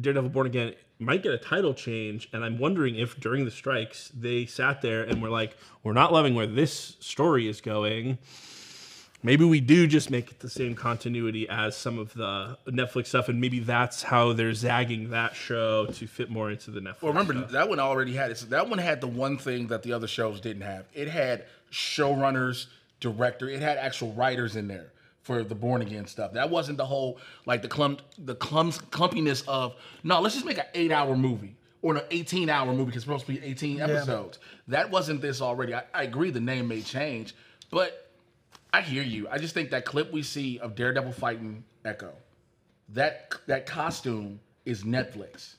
daredevil born again might get a title change and i'm wondering if during the strikes they sat there and were like we're not loving where this story is going maybe we do just make it the same continuity as some of the netflix stuff and maybe that's how they're zagging that show to fit more into the netflix Well, remember stuff. that one already had it. That one had the one thing that the other shows didn't have. It had showrunners, director. It had actual writers in there for the born again stuff. That wasn't the whole like the clump the clumps clumpiness of no. Let's just make an eight hour movie or an eighteen hour movie because it's supposed to be eighteen episodes. That wasn't this already. I, I agree the name may change, but I hear you. I just think that clip we see of Daredevil fighting Echo, that that costume is Netflix.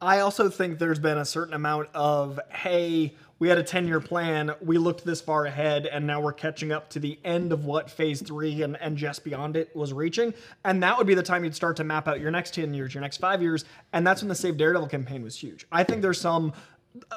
I also think there's been a certain amount of, hey, we had a 10 year plan, we looked this far ahead, and now we're catching up to the end of what phase three and, and just beyond it was reaching. And that would be the time you'd start to map out your next 10 years, your next five years. And that's when the Save Daredevil campaign was huge. I think there's some.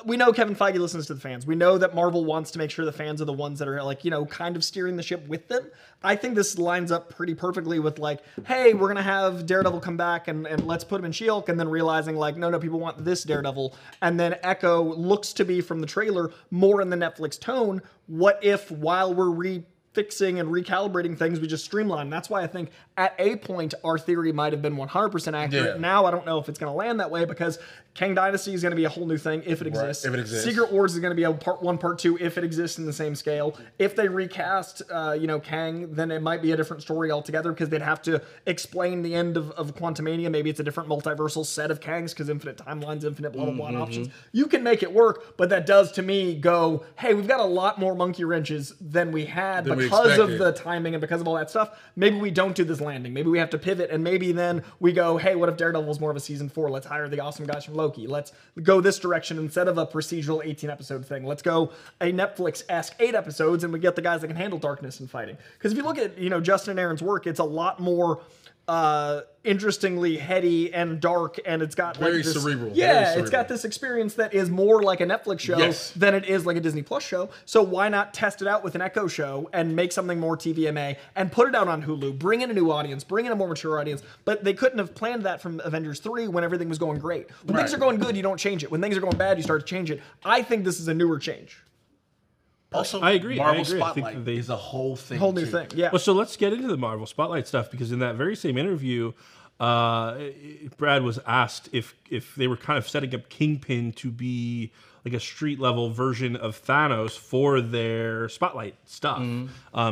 We know Kevin Feige listens to the fans. We know that Marvel wants to make sure the fans are the ones that are like, you know, kind of steering the ship with them. I think this lines up pretty perfectly with like, hey, we're gonna have Daredevil come back and, and let's put him in She-Hulk, and then realizing like, no, no, people want this Daredevil, and then Echo looks to be from the trailer more in the Netflix tone. What if while we're re fixing and recalibrating things, we just streamline. That's why I think at a point our theory might have been 100% accurate. Yeah. Now I don't know if it's going to land that way because Kang Dynasty is going to be a whole new thing if it exists. if it exists. Secret Wars is going to be a part one, part two if it exists in the same scale. If they recast, uh, you know, Kang, then it might be a different story altogether because they'd have to explain the end of, of Quantumania. Maybe it's a different multiversal set of Kangs because infinite timelines, infinite blah blah blah Mm-hmm. options. You can make it work, but that does to me go, hey, we've got a lot more monkey wrenches than we had Than we because of the timing and because of all that stuff. Maybe we don't do this landing. Maybe we have to pivot, and maybe then we go, hey, what if Daredevil's more of a season four? Let's hire the awesome guys from Loki. Let's go this direction instead of a procedural 18 episode thing. Let's go a Netflix esque eight episodes, and we get the guys that can handle darkness and fighting. Because if you look at you know Justin and Aaron's work, it's a lot more. Uh, interestingly heady and dark, and it's got Very like this, cerebral, Yeah, very it's cerebral. got this experience that is more like a Netflix show Yes. than it is like a Disney Plus show. So why not test it out with an Echo show and make something more TVMA and put it out on Hulu? Bring in a new audience, bring in a more mature audience. But they couldn't have planned that from Avengers 3 when everything was going great. When things are going good, you don't change it. When things are going bad, you start to change it. I think this is a newer change. Also, I agree, I Marvel agree. I think Spotlight they- is a whole thing. Whole new too. thing. Yeah. Well, so let's get into the Marvel Spotlight stuff because in that very same interview, uh, Brad was asked if if they were kind of setting up Kingpin to be like a street level version of Thanos for their Spotlight stuff, um,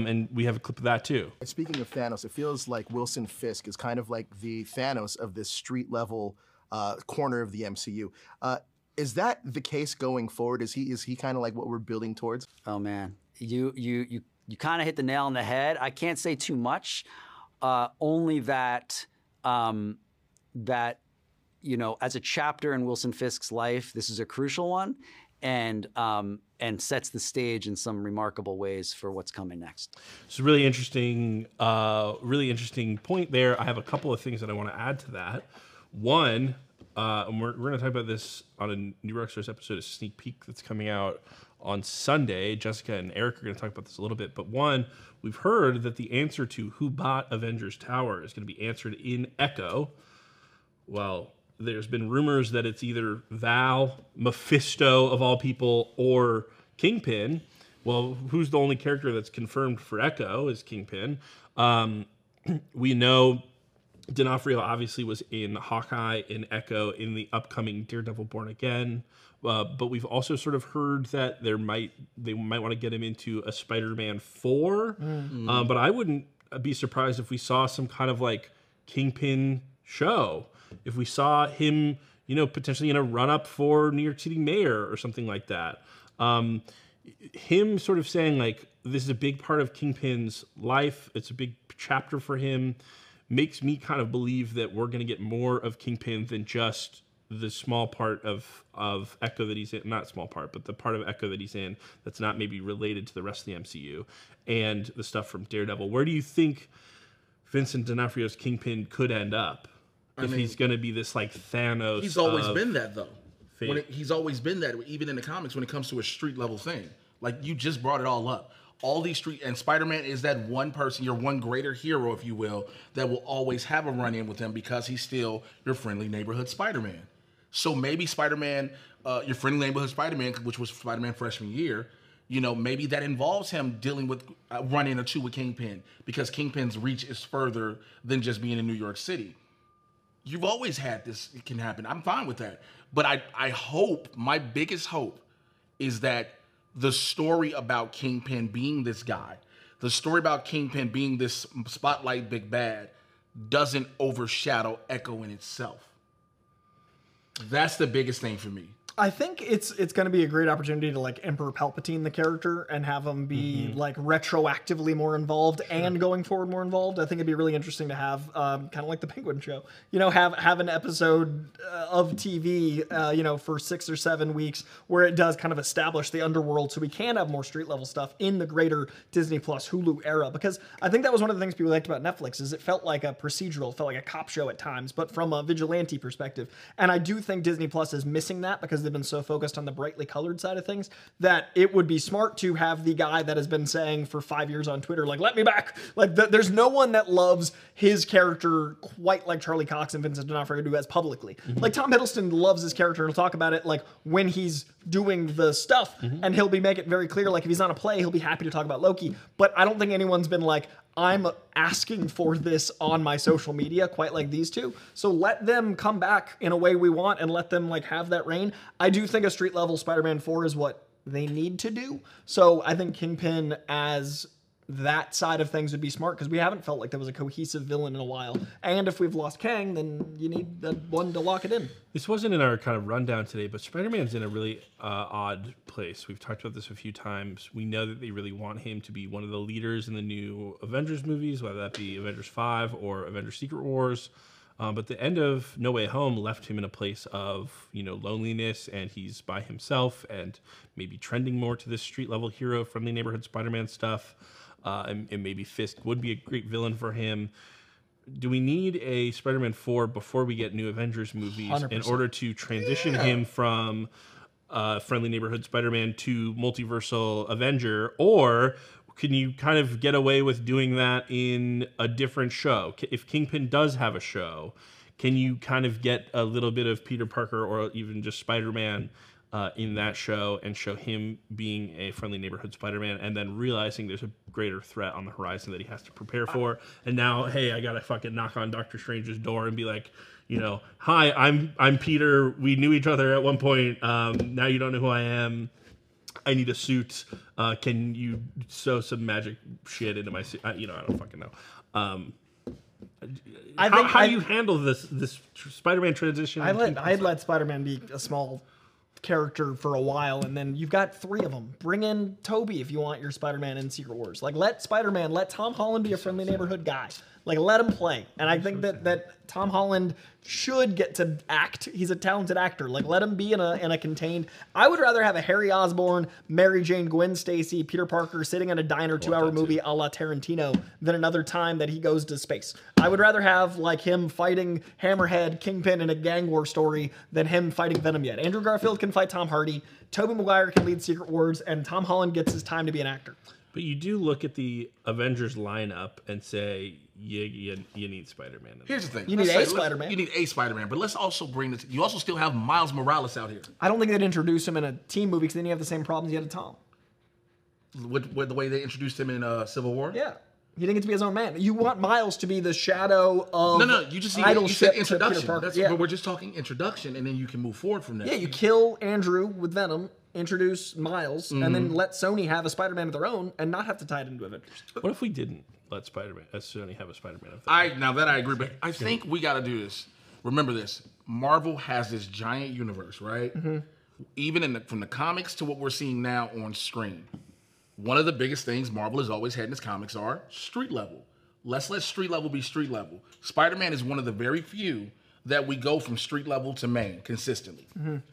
and we have a clip of that too. Speaking of Thanos, it feels like Wilson Fisk is kind of like the Thanos of this street level uh, corner of the MCU. Uh, is that the case going forward? Is he is he kind of like what we're building towards? Oh man, you you you you kind of hit the nail on the head. I can't say too much, uh, only that um, that you know, as a chapter in Wilson Fisk's life, this is a crucial one, and um, and sets the stage in some remarkable ways for what's coming next. It's a really interesting, uh, really interesting point there. I have a couple of things that I want to add to that. One, uh, and we're, we're going to talk about this on a New Rockstars episode, a sneak peek that's coming out on Sunday. Jessica and Eric are going to talk about this a little bit. But one, we've heard that the answer to who bought Avengers Tower is going to be answered in Echo. Well, there's been rumors that it's either Val, Mephisto of all people, or Kingpin. well, who's the only character that's confirmed for Echo is Kingpin. Um, we know D'Onofrio obviously was in Hawkeye, in Echo, in the upcoming Daredevil Born Again. Uh, but we've also sort of heard that there might they might want to get him into a Spider-Man 4 Um, but I wouldn't be surprised if we saw some kind of like Kingpin show. If we saw him, you know, potentially in a run-up for New York City mayor or something like that. Um, him sort of saying like this is a big part of Kingpin's life. It's a big chapter for him. Makes me kind of believe that we're going to get more of Kingpin than just the small part of of Echo that he's in. Not small part, but the part of Echo that he's in that's not maybe related to the rest of the MCU and the stuff from Daredevil. Where do you think Vincent D'Onofrio's Kingpin could end up if he's going to be this like Thanos? He's always been that though. When it, he's always been that, even in the comics when it comes to a street level thing. Like you just brought it all up. All these street and Spider-Man is that one person, your one greater hero, if you will, that will always have a run-in with him because he's still your friendly neighborhood Spider-Man. So maybe Spider-Man, uh, your friendly neighborhood Spider-Man, which was Spider-Man freshman year, you know, maybe that involves him dealing with a run-in or two with Kingpin because Kingpin's reach is further than just being in New York City. You've always had this it can happen. I'm fine with that. But i i hope my biggest hope is that the story about kingpin being this guy the story about kingpin being this spotlight big bad doesn't overshadow echo in itself. That's the biggest thing for me I think it's it's going to be a great opportunity to like Emperor Palpatine the character and have him be Mm-hmm. like retroactively more involved and going forward more involved. I think it'd be really interesting to have um, kind of like the Penguin show. You know, have have an episode uh, of TV, uh, you know, for six or seven weeks where it does kind of establish the underworld, so we can have more street level stuff in the greater Disney Plus Hulu era. Because I think that was one of the things people liked about Netflix is it felt like a procedural, it felt like a cop show at times, but from a vigilante perspective. And I do think Disney Plus is missing that because they've been so focused on the brightly colored side of things that it would be smart to have the guy that has been saying for five years on Twitter, like, let me back. Like, th- there's no one that loves his character quite like Charlie Cox and Vincent D'Onofrio do as publicly. Mm-hmm. Like, Tom Hiddleston loves his character and he'll talk about it like when he's doing the stuff mm-hmm. and he'll be make it very clear. Like, if he's on a play, he'll be happy to talk about Loki. But I don't think anyone's been like, I'm asking for this on my social media quite like these two. So let them come back in a way we want and let them like have that reign. I do think a street level Spider-Man 4 is what they need to do. So I think Kingpin as that side of things would be smart because we haven't felt like there was a cohesive villain in a while. And if we've lost Kang, then you need the one to lock it in. This wasn't in our kind of rundown today, but Spider Man's in a really uh, odd place. We've talked about this a few times. We know that they really want him to be one of the leaders in the new Avengers movies, whether that be Avengers 5 or Avengers Secret Wars. Um, but the end of No Way Home left him in a place of, you know, loneliness and he's by himself and maybe trending more to this street level hero, friendly neighborhood Spider Man stuff. Uh, and, and maybe Fisk would be a great villain for him do we need a Spider-Man 4 before we get new Avengers movies in 100%. order to transition him from uh, friendly neighborhood Spider-Man to multiversal Avenger, or can you kind of get away with doing that in a different show? If Kingpin does have a show, can you kind of get a little bit of Peter Parker or even just Spider-Man? Uh, in that show and show him being a friendly neighborhood Spider-Man, and then realizing there's a greater threat on the horizon that he has to prepare for. And now, hey, I gotta fucking knock on Doctor Strange's door and be like, you know, hi, I'm I'm Peter. We knew each other at one point. Um, now you don't know who I am. I need a suit. Uh, can you sew some magic shit into my suit? Uh, you know, I don't fucking know. Um, I how think how I, do you handle this this Spider-Man transition? I let I'd let Spider-Man be a small character for a while, and then you've got three of them. Bring in Tobey if you want your Spider-Man in Secret Wars. Like let Spider-Man, let Tom Holland be a friendly neighborhood guy. Like let him play. And I think that that Tom Holland should get to act. He's a talented actor. Like let him be in a in a contained. I would rather have a Harry Osborn, Mary Jane, Gwen Stacy, Peter Parker sitting in a diner two-hour movie a la Tarantino than another time that he goes to space. I would rather have like him fighting Hammerhead, Kingpin in a gang war story than him fighting Venom yet. Andrew Garfield can fight Tom Hardy. Tobey Maguire can lead Secret Wars, and Tom Holland gets his time to be an actor. But you do look at the Avengers lineup and say, you, you, you need Spider-Man. Here's the thing. You Let's need say- a Spider-Man. You need a Spider-Man, but let's also bring this. You also still have Miles Morales out here. I don't think they'd introduce him in a team movie because then you have the same problems you had to Tom. with, with the way they introduced him in uh, Civil War. Yeah. He didn't get to be his own man. You want Miles to be the shadow of No, no, you just need, you idolship said to Peter introduction. Parker. That's, yeah. But we're just talking introduction, and then you can move forward from there. yeah, you kill Andrew with Venom, introduce Miles, and then Mm-hmm. let Sony have a Spider-Man of their own and not have to tie it into Avengers. What if we didn't let Spider-Man, uh, Sony have a Spider-Man? I now that I agree, but I think we got to do this. Remember this: Marvel has this giant universe, right? Even in the, from the comics to what we're seeing now on screen. One of the biggest things Marvel has always had in its comics are street level. Let's let street level be street level. Spider-Man is one of the very few that we go from street level to main consistently.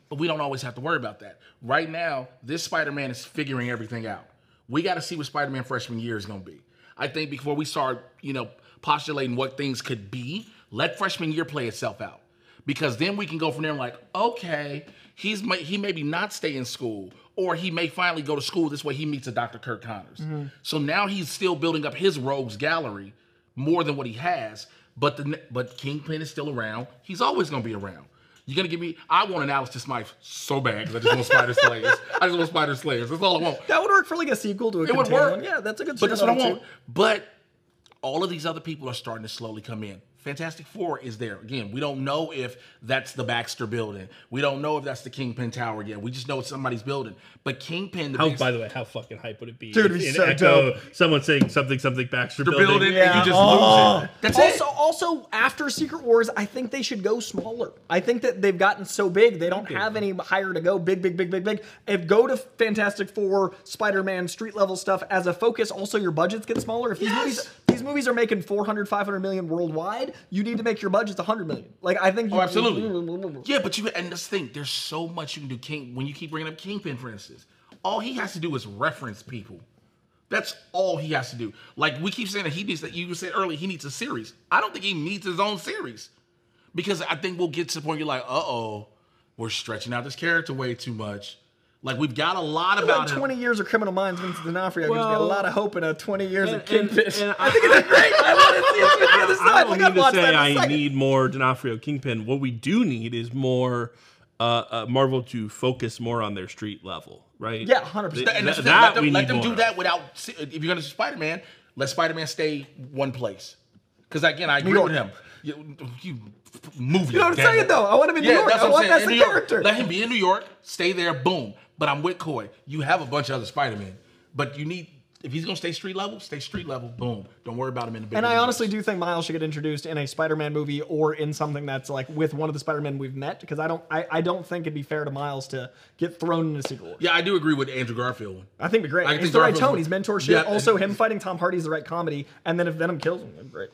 But we don't always have to worry about that. Right now, this Spider-Man is figuring everything out. We got to see what Spider-Man freshman year is going to be. I think before we start, you know, postulating what things could be, let freshman year play itself out. Because then we can go from there and like, okay, he's may, he maybe not stay in school, or he may finally go to school. This way, he meets a Dr. Kirk Connors. Mm-hmm. So now he's still building up his rogues gallery more than what he has. But the but Kingpin is still around. He's always gonna be around. You're gonna give me. I want an Alistair Smythe so bad because I just want Spider Slayers. I just want Spider Slayers. That's all I want. That would work for like a sequel to a It would work. one. Yeah, that's a good But that's what I want. too. But all of these other people are starting to slowly come in. Fantastic Four is there. Again, we don't know if that's the Baxter building. We don't know if that's the Kingpin Tower yet. We just know it's somebody's building. But Kingpin, the How, biggest- by the way, how fucking hype would it be? Dude, if it'd be so Echo, dope. Someone saying something, something Baxter the building. building, Yeah. and you just Oh. lose it. That's also, it. also after Secret Wars, I think they should go smaller. I think that they've gotten so big, they don't have any higher to go. Big, big, big, big, big. If go to Fantastic Four, Spider-Man, street level stuff as a focus. Also, your budgets get smaller. If these movies, these movies are making 400, 500 million worldwide, you need to make your budgets 100 million. Like I think. You, Oh, absolutely. Yeah, but you and this thing, there's so much you can do. King, when you keep bringing up Kingpin, for instance, all he has to do is reference people. That's all he has to do. Like we keep saying that he needs that. You said earlier he needs a series. I don't think he needs his own series because I think we'll get to the point you're like, uh oh, we're stretching out this character way too much. Like we've got a lot About about him. 20 years of Criminal Minds, Vincent D'Onofrio gives me a lot of hope in a 20 years And- of Kingpin. and- and I think it's great. I want to see it on the other I don't Like, I'd to say that in a I need more D'Onofrio Kingpin. What we do need is more uh, uh, Marvel to focus more on their street level, right? Yeah, 100%. And th- that's that let them, let them do that without. If you're gonna do Spider-Man, let Spider-Man stay one place. Because again, I agree with him. You, you move You know what I'm saying, though? I want him in New York. I want that's the York. character. Let him be in New York. Stay there. Boom. But I'm with Coy. You have a bunch of other Spider-Man, but you need if he's gonna stay street level, stay street level. Boom. Don't worry about him in the big. And I universe. honestly do think Miles should get introduced in a Spider-Man movie or in something that's like with one of the Spider-Men we've met because I don't I, I don't think it'd be fair to Miles to get thrown into Secret Wars. Yeah, I do agree with Andrew Garfield. one. I think it'd be great. I He's think the right tone. He's mentorship. Yeah. Also, him fighting Tom Hardy is the right comedy. And then if Venom kills him, that'd great.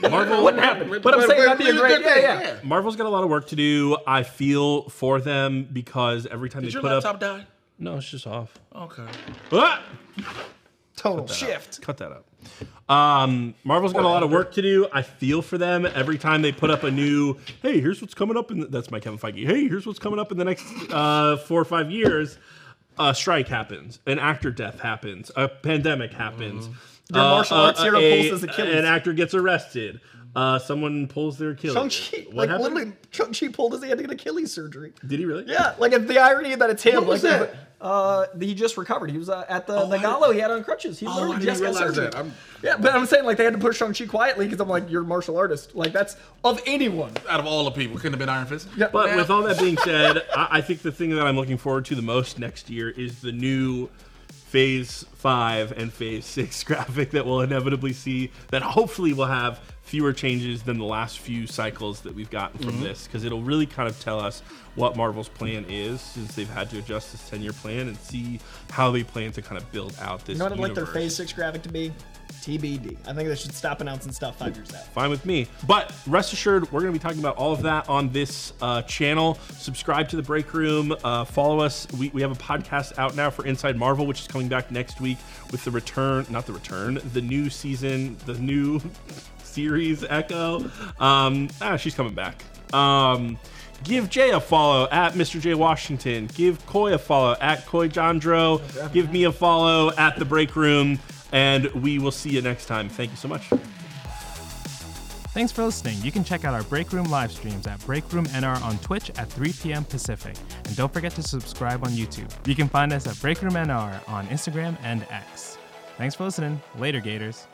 Marvel Wouldn't happen. But I'm saying that'd be a great. Yeah, yeah. Marvel's got a lot of work to do. I feel for them because every time Did they your put laptop up, die? no, it's just off. Okay. Ah! Tonal shift. Cut that out. Um, Marvel's got a lot of work to do. I feel for them every time they put up a new. Hey, here's what's coming up in. The, that's my Kevin Feige. Hey, here's what's coming up in the next uh, four or five years. A strike happens. An actor death happens. A pandemic happens. Your martial arts hero pulls his Achilles. An actor gets arrested. Uh, someone pulls their Achilles. Shang-Chi, What like happened? literally, Shang-Chi pulled his hand to get Achilles surgery. Did he really? Yeah, like if the irony that it's him. What was like, that? Uh, he just recovered. He was uh, at the Oh, the gala he had on crutches. He Oh, literally just got surgery. that. I'm- Yeah, but I'm saying like they had to push Shang-Chi quietly because I'm like, you're a martial artist. Like that's of anyone. Out of all the people, couldn't have been Iron Fist. Yeah, But Man. with all that being said, I, I think the thing that I'm looking forward to the most next year is the new Phase 5 and Phase 6 graphic that we'll inevitably see that hopefully will have fewer changes than the last few cycles that we've gotten from Mm-hmm. this because it'll really kind of tell us what Marvel's plan is since they've had to adjust this 10 year plan and see how they plan to kind of build out this You know what I'd like their. Phase Six graphic to be? TBD. I think they should stop announcing stuff five years out. fine with me. But rest assured, we're going to be talking about all of that on this uh, channel. Subscribe to the Break Room. Uh, follow us. We, we have a podcast out now for Inside Marvel, which is coming back next week with the return, not the return, the new season, the new series Echo. Um, ah, she's coming back. Um, give Jay a follow at Mr. J Washington. Give Coy a follow at Coy Jandreau. Give me a follow at the Break Room. And we will see you next time. Thank you so much. Thanks for listening. You can check out our Break Room live streams at Break Room NR on Twitch at 3 p.m. Pacific. And don't forget to subscribe on YouTube. You can find us at Break Room NR on Instagram and X. Thanks for listening. Later, Gators.